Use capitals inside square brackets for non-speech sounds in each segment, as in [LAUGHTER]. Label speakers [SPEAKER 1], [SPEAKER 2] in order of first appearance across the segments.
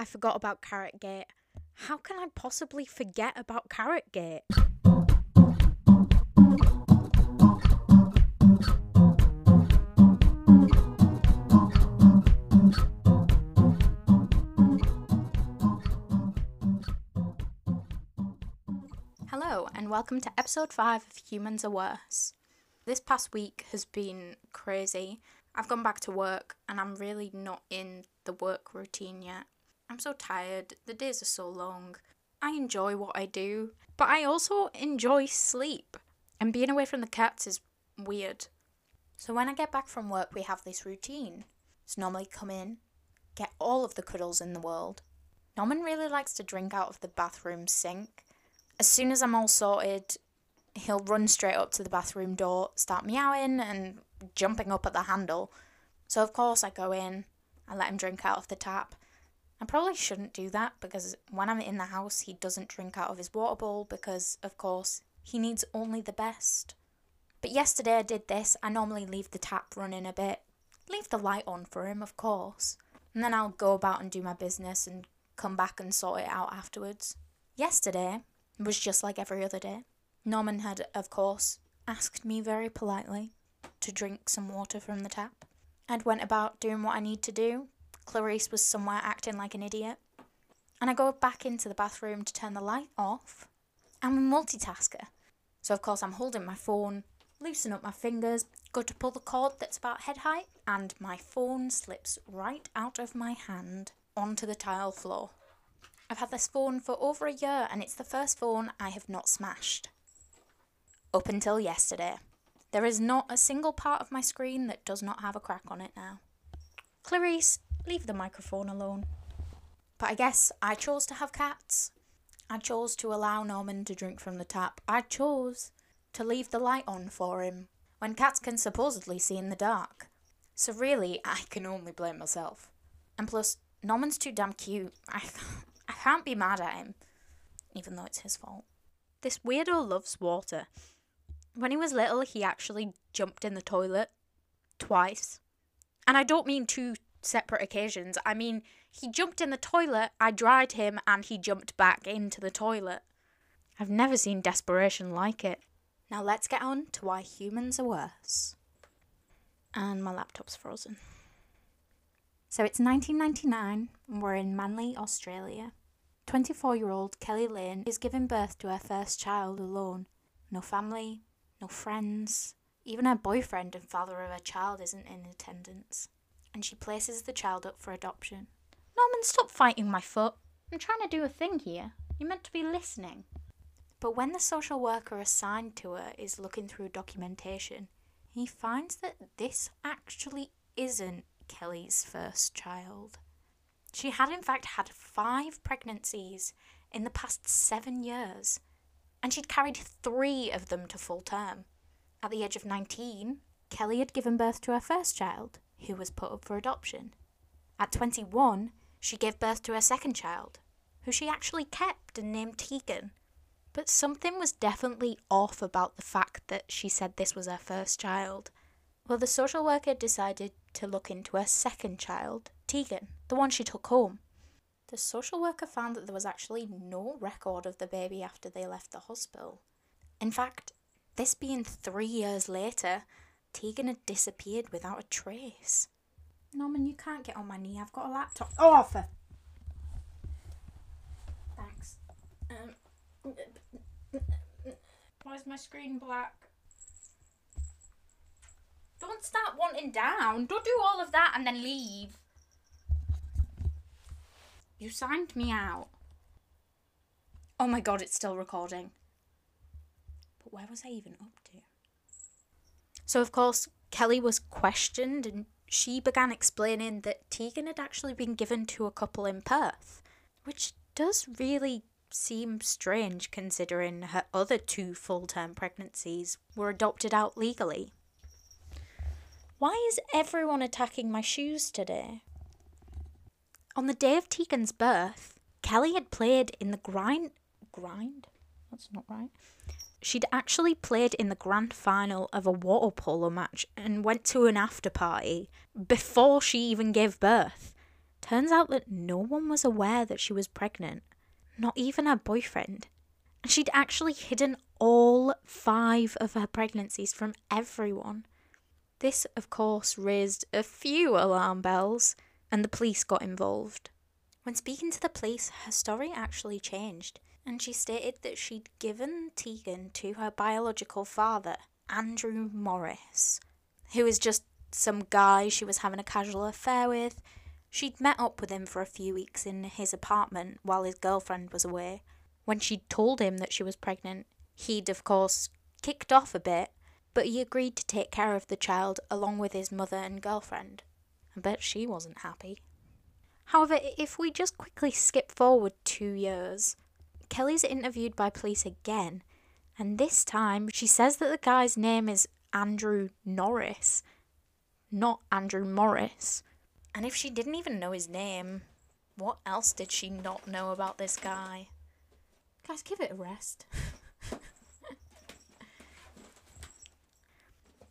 [SPEAKER 1] I forgot about Carrot Gate. How can I possibly forget about Carrot Gate? Hello, and welcome to episode 5 of Humans Are Worse. This past week has been crazy. I've gone back to work and I'm really not in the work routine yet. I'm so tired, the days are so long. I enjoy what I do, but I also enjoy sleep. And being away from the cats is weird. So when I get back from work, we have this routine. It's normally come in, get all of the cuddles in the world. Norman really likes to drink out of the bathroom sink. As soon as I'm all sorted, he'll run straight up to the bathroom door, start meowing and jumping up at the handle. So, of course, I go in, I let him drink out of the tap. I probably shouldn't do that because when I'm in the house, he doesn't drink out of his water bowl because, of course, he needs only the best. But yesterday I did this. I normally leave the tap running a bit, leave the light on for him, of course, and then I'll go about and do my business and come back and sort it out afterwards. Yesterday was just like every other day. Norman had, of course, asked me very politely to drink some water from the tap. I'd went about doing what I need to do. Clarice was somewhere acting like an idiot. And I go back into the bathroom to turn the light off. I'm a multitasker. So of course I'm holding my phone, loosen up my fingers, go to pull the cord that's about head height, and my phone slips right out of my hand onto the tile floor. I've had this phone for over a year and it's the first phone I have not smashed. Up until yesterday. There is not a single part of my screen that does not have a crack on it now. Clarice, leave the microphone alone. But I guess I chose to have cats. I chose to allow Norman to drink from the tap. I chose to leave the light on for him when cats can supposedly see in the dark. So really, [LAUGHS] I can only blame myself. And plus, Norman's too damn cute. I, [LAUGHS] I can't be mad at him, even though it's his fault. This weirdo loves water. When he was little, he actually jumped in the toilet twice. And I don't mean two separate occasions. I mean, he jumped in the toilet, I dried him, and he jumped back into the toilet. I've never seen desperation like it. Now let's get on to why humans are worse. And my laptop's frozen. So it's 1999, and we're in Manly, Australia. 24 year old Keli Lane is giving birth to her first child alone. No family, no friends. Even her boyfriend and father of her child isn't in attendance. And she places the child up for adoption. Norman, stop fighting my foot. I'm trying to do a thing here. You're meant to be listening. But when the social worker assigned to her is looking through documentation, he finds that this actually isn't Keli's first child. She had, in fact, had five pregnancies in the past seven years and she'd carried three of them to full term. At the age of 19, Keli had given birth to her first child, who was put up for adoption. At 21, she gave birth to her second child, who she actually kept and named Tegan. But something was definitely off about the fact that she said this was her first child. Well, the social worker decided to look into her second child, Tegan, the one she took home. The social worker found that there was actually no record of the baby after they left the hospital. In fact, this being three years later, Tegan had disappeared without a trace. Norman, you can't get on my knee. I've got a laptop. Oh, for... Thanks. Um, why is my screen black? Don't start wanting down. Don't do all of that and then leave. You signed me out. Oh my god, it's still recording. But where was I even up to? So, of course, Keli was questioned and she began explaining that Tegan had actually been given to a couple in Perth, which does really seem strange considering her other two full term pregnancies were adopted out legally. Why is everyone attacking my shoes today? On the day of Tegan's birth, Keli had played in the grind. Grind? That's not right. She'd actually played in the grand final of a water polo match and went to an after party before she even gave birth Turns out that no one was aware that she was pregnant, not even her boyfriend. And she'd actually hidden all five of her pregnancies from everyone. This, of course, raised a few alarm bells, and the police got involved. When speaking to the police, her story actually changed, and she stated that she'd given Tegan to her biological father, Andrew Morris, who was just some guy she was having a casual affair with. She'd met up with him for a few weeks in his apartment while his girlfriend was away. When she'd told him that she was pregnant, he'd, of course, kicked off a bit, but he agreed to take care of the child along with his mother and girlfriend. I bet she wasn't happy. However, if we just quickly skip forward two years, Keli's interviewed by police again, and this time she says that the guy's name is Andrew Norris, not Andrew Morris. And if she didn't even know his name, what else did she not know about this guy? Guys, give it a rest. [LAUGHS]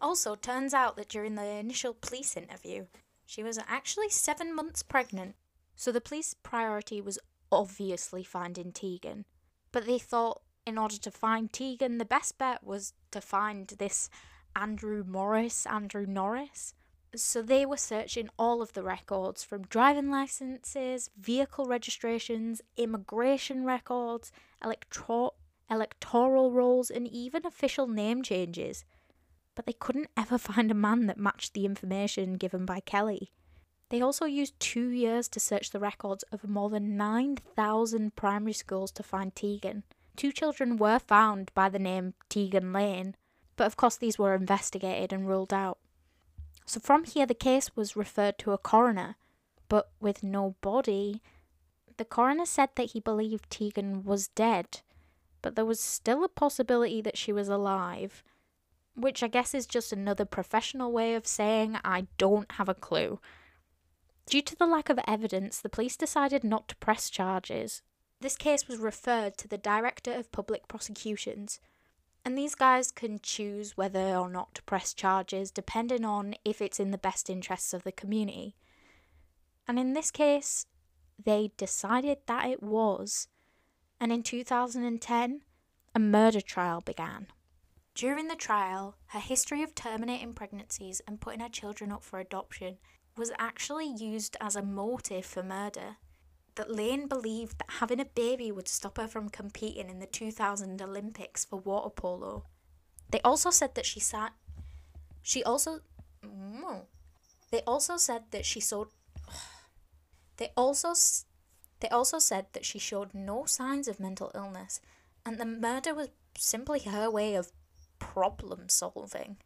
[SPEAKER 1] also, turns out that during the initial police interview, she was actually seven months pregnant. So the police priority was obviously finding Tegan. But they thought in order to find Tegan, the best bet was to find this Andrew Morris, Andrew Norris. So they were searching all of the records from driving licenses, vehicle registrations, immigration records, electro- electoral rolls, and even official name changes. But they couldn't ever [LAUGHS] find a man that matched the information given by Keli. They also used two years to search the records of more than 9,000 primary schools to find Tegan. Two children were found by the name Tegan Lane, but of course these were investigated and ruled out. So from here, the case was referred to a coroner, but with no body. The coroner said that he believed Tegan was dead, but there was still a possibility that she was alive, which I guess is just another professional way of saying I don't have a clue. Due to the lack of evidence, the police decided not to press charges. This case was referred to the Director of Public Prosecutions, and these guys can choose whether or not to press charges depending on if it's in the best interests of the community. And in this case, they decided that it was. And in 2010, a murder trial began. During the trial, her history of terminating pregnancies and putting her children up for adoption was actually used as a motive for murder that Lane believed that having a baby would stop her from competing in the 2000 Olympics for water polo. They also said that she sat. She also. They also said that she showed. [SIGHS] They also. They also said that she showed no signs of mental illness, and the murder was simply her way of problem solving.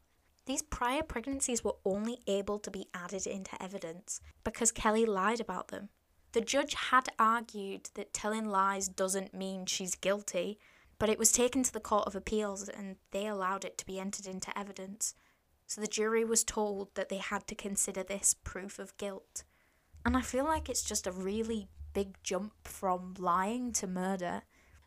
[SPEAKER 1] These prior pregnancies were only able to be added into evidence because Keli lied about them. The judge had argued that telling lies doesn't mean she's guilty, but it was taken to the Court of Appeals and they allowed it to be entered into evidence. So the jury was told that they had to consider this proof of guilt. And I feel like it's just a really big jump from lying to murder.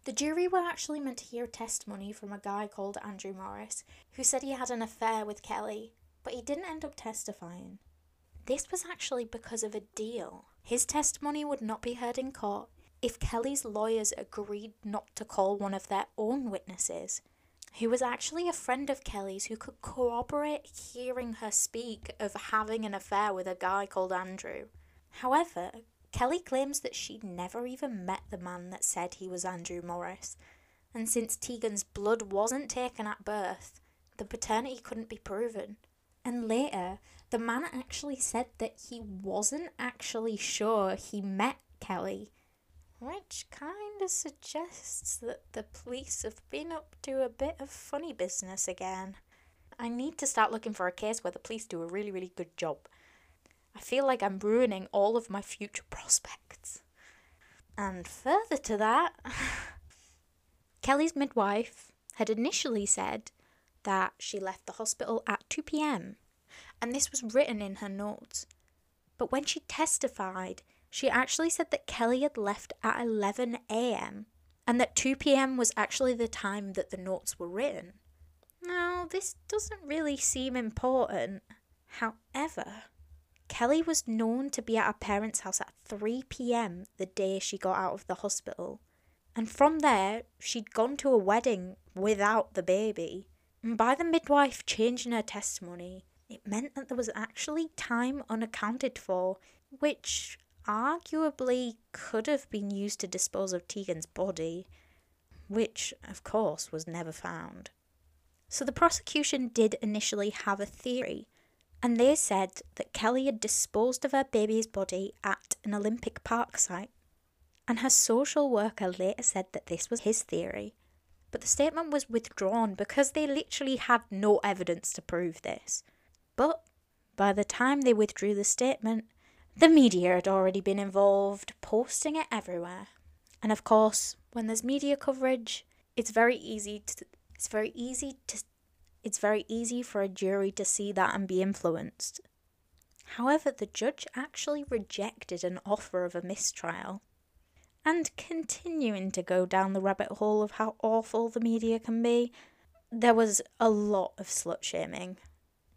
[SPEAKER 1] The jury were actually meant to hear testimony from a guy called Andrew Morris, who said he had an affair with Keli, but he didn't end up testifying. This was actually because of a deal. His testimony would not be heard in court if Keli's lawyers agreed not to call one of their own witnesses, who was actually a friend of Keli's who could corroborate hearing her speak of having an affair with a guy called Andrew. However, Keli claims that she never even met the man that said he was Andrew Morris, and since Tegan's blood wasn't taken at birth, the paternity couldn't be proven. And later, the man actually said that he wasn't actually sure he met Keli, which kind of suggests that the police have been up to a bit of funny business again. I need to start looking for a case where the police do a really, really good job. I feel like I'm ruining all of my future prospects. And further to that, [LAUGHS] Keli's midwife had initially said that she left the hospital at 2 pm and this was written in her notes. But when she testified, she actually said that Keli had left at 11 am and that 2 pm was actually the time that the notes were written. Now, this doesn't really seem important. However, Keli was known to be at her parents' house at 3 pm the day she got out of the hospital. And from there, she'd gone to a wedding without the baby. And by the midwife changing her testimony, it meant that there was actually time unaccounted for, which arguably could have been used to dispose of Tegan's body, which, of course, was never found. So the prosecution did initially have a theory, and they said that Keli had disposed of her baby's body at an Olympic Park site. And her social worker later said that this was his theory. But the statement was withdrawn because they literally had no evidence to prove this. But by the time they withdrew the statement, the media had already been involved, posting it everywhere. And of course, when there's media coverage, it's very easy to it's very easy to it's very easy for a jury to see that and be influenced. However, the judge actually rejected an offer of a mistrial. And continuing to go down the rabbit hole of how awful the media can be, there was a lot of slut shaming.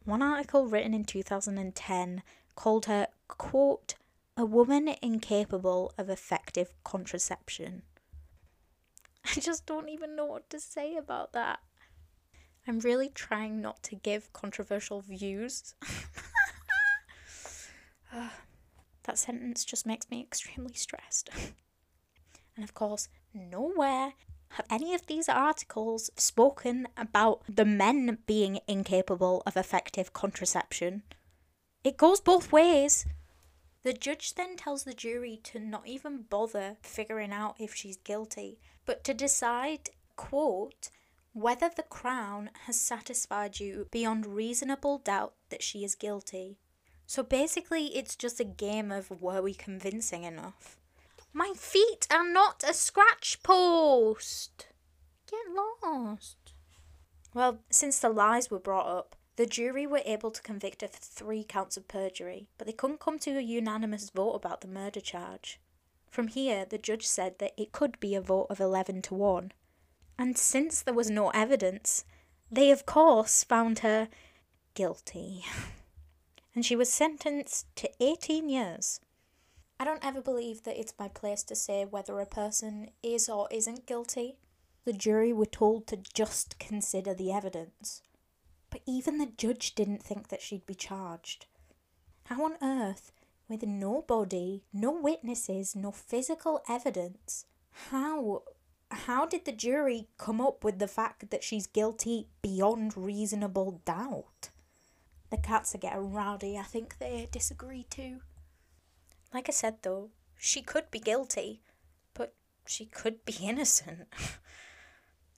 [SPEAKER 1] One article written in 2010 called her, quote, a woman incapable of effective contraception. [LAUGHS] I just don't even know what to say about that. I'm really trying not to give controversial views. uh, [LAUGHS] that sentence just makes me extremely stressed. [LAUGHS] and of course, nowhere have any of these articles spoken about the men being incapable of effective contraception. It goes both ways. The judge then tells the jury to not even bother figuring out if she's guilty, but to decide, quote, whether the Crown has satisfied you beyond reasonable doubt that she is guilty. So basically, it's just a game of were we convincing enough? My feet are not a scratch post! Get lost. Well, since the lies were brought up, the jury were able to convict her for three counts of perjury, but they couldn't come to a unanimous vote about the murder charge. From here, the judge said that it could be a vote of 11 to 1. And since there was no evidence, they of course found her guilty. [LAUGHS] and she was sentenced to 18 years. I don't ever believe that it's my place to say whether a person is or isn't guilty. The jury were told to just consider the evidence. But even the judge didn't think that she'd be charged. How on earth, with no body, no witnesses, no physical evidence, how how did the jury come up with the fact that she's guilty beyond reasonable doubt? The cats are getting rowdy. I think they disagree too. Like I said though, she could be guilty, but she could be [LAUGHS] innocent.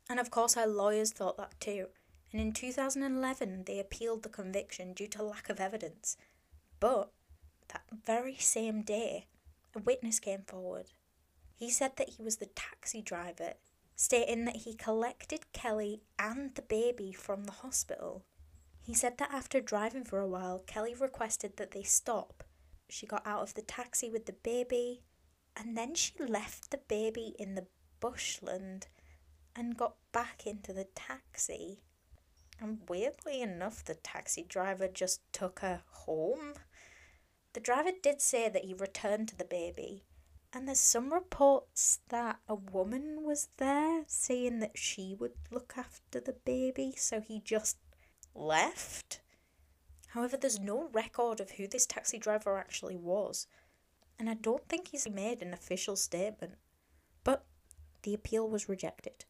[SPEAKER 1] and of course, her lawyers thought that too and in 2011 they appealed the conviction due to lack of evidence. But that very same day, a witness came forward. He said that he was the taxi driver, stating that he collected Keli and the baby from the hospital. He said that after driving for a while, Keli requested that they stop. She got out of the taxi with the baby, and then she left the baby in the bushland and got back into the taxi. And weirdly enough, the taxi driver just took her home. The driver did say that he returned to the baby, and there's some reports that a woman was there saying that she would look after the baby, so he just left. However, there's no record of who this taxi driver actually was, and I don't think he's made an official statement. But the appeal was rejected.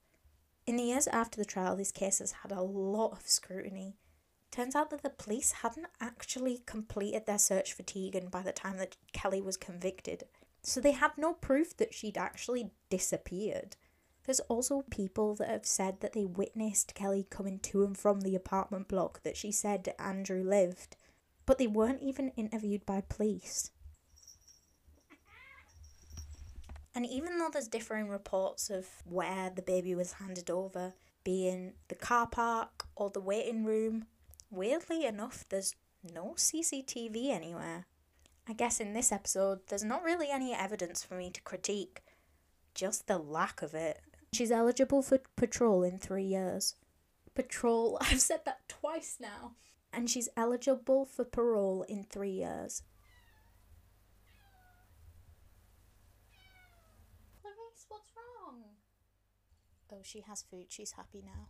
[SPEAKER 1] In the years after the trial, this case has had a lot of scrutiny. Turns out that the police hadn't actually completed their search for Tegan by the time that Keli was convicted, so they had no proof that she'd actually disappeared. There's also people that have said that they witnessed Keli coming to and from the apartment block that she said Andrew lived, but they weren't even interviewed by police. And even though there's differing reports of where the baby was handed over, being the car park or the waiting room, weirdly enough, there's no CCTV anywhere. I guess in this episode, there's not really any evidence for me to critique, just the lack of it. She's eligible for patrol in three years. Patrol, [LAUGHS] I've said that twice now. And she's eligible for parole in three years. Clarice, what's wrong? Oh, she has food, she's happy now.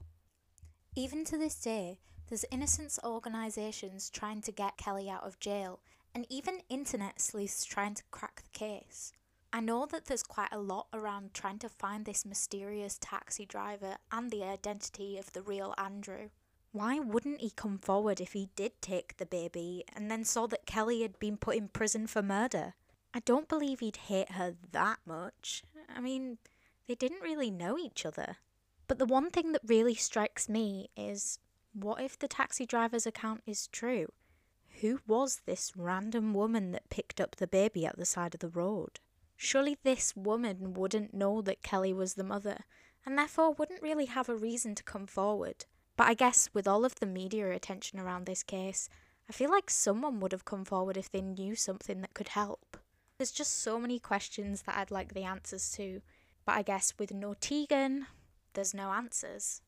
[SPEAKER 1] Even to this day, there's innocence organisations trying to get Keli out of jail and even internet sleuths trying to crack the case. I know that there's quite a lot around trying to find this mysterious taxi driver and the identity of the real Andrew. Why wouldn't he come forward if he did take the baby and then saw that Keli had been put in prison for murder? I don't believe he'd hate her that much. I mean, they didn't really know each other. But the one thing that really strikes me is what if the taxi driver's account is true? Who was this random woman that picked up the baby at the side of the road? Surely this woman wouldn't know that Keli was the mother, and therefore wouldn't really have a reason to come forward. But I guess with all of the media attention around this case, I feel like someone would have come forward if they knew something that could help. There's just so many questions that I'd like the answers to, but I guess with no Tegan, there's no answers.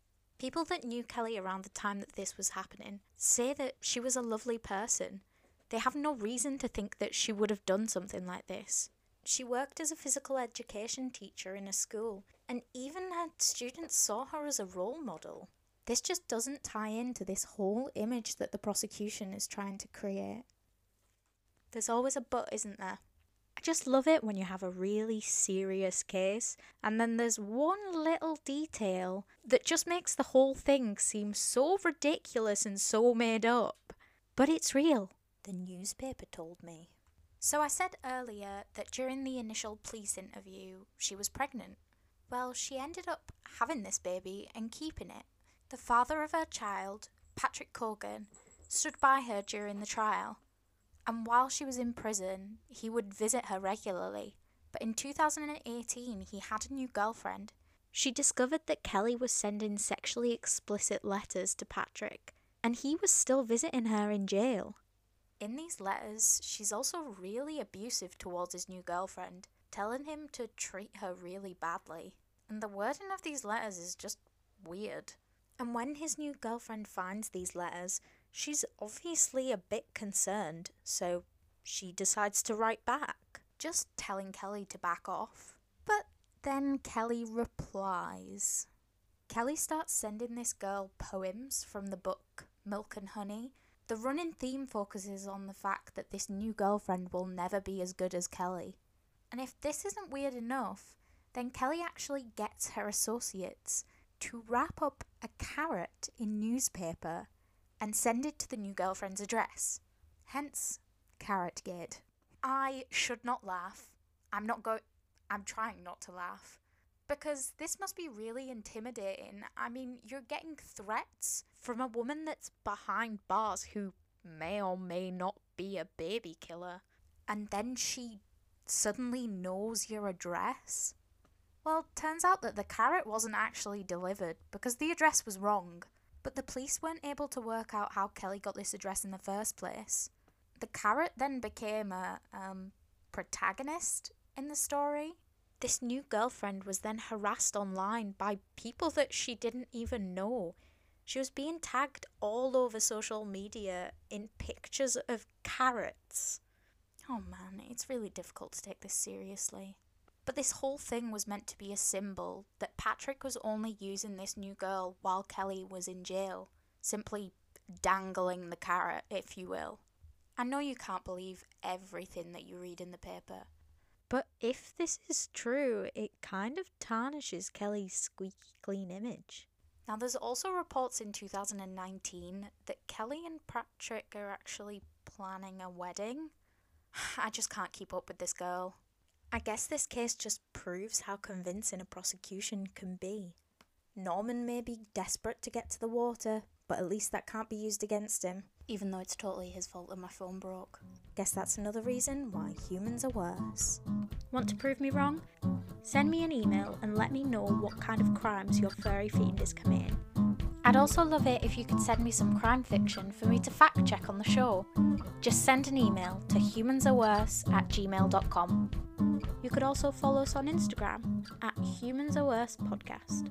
[SPEAKER 1] People that knew Keli around the time that this was happening say that she was a lovely person. They have no reason to think that she would have done something like this. She worked as a physical education teacher in a school, and even her students saw her as a role model. This just doesn't tie into this whole image that the prosecution is trying to create. There's always a but, isn't there? Just love it when you have a really serious case and then there's one little detail that just makes the whole thing seem so ridiculous and so made up. But it's real. The newspaper told me. So I said earlier that during the initial police interview, she was pregnant. Well, she ended up having this baby and keeping it. The father of her child, Patrick Cogan, stood by her during the trial, and while she was in prison, he would visit her regularly. But in 2018, he had a new girlfriend. She discovered that Keli was sending sexually explicit letters to Patrick, and he was still visiting her in jail. In these letters, she's also really abusive towards his new girlfriend, telling him to treat her really badly. And the wording of these letters is just weird. And when his new girlfriend finds these letters, she's obviously a bit concerned, so she decides to write back, just telling Keli to back off. But then Keli replies. Keli starts sending this girl poems from the book Milk and Honey. The running theme focuses on the fact that this new girlfriend will never be as good as Keli. And if this isn't weird enough, then Keli actually gets her associates to wrap up a carrot in newspaper and send it to the new girlfriend's address. Hence, carrot Carrotgate. I should not laugh. I'm not going. I'm trying not to laugh. Because this must be really intimidating. I mean, you're getting threats from a woman that's behind bars who may or may not be a baby killer. And then she suddenly knows your address? Well, turns out that the carrot wasn't actually delivered because the address was wrong. But the police weren't able to work out how Keli got this address in the first place. The carrot then became a um, protagonist in the story. This new girlfriend was then harassed online by people that she didn't even know. She was being tagged all over social media in pictures of carrots. Oh man, it's really difficult to take this seriously. But this whole thing was meant to be a symbol that Patrick was only using this new girl while Keli was in jail, simply dangling the carrot, if you will. I know you can't believe everything that you read in the paper. But if this is true, it kind of tarnishes Keli's squeaky clean image. Now, there's also reports in 2019 that Keli and Patrick are actually planning a wedding. [SIGHS] I just can't keep up with this girl. I guess this case just proves how convincing a prosecution can be. Norman may be desperate to get to the water, but at least that can't be used against him. Even though it's totally his fault that my phone broke. Guess that's another reason why humans are worse. Want to prove me wrong? Send me an email and let me know what kind of crimes your furry fiend is committing. I'd also love it if you could send me some crime fiction for me to fact check on the show. Just send an email to humansareworse at gmail.com. You could also follow us on Instagram at Humans Are Worse Podcast.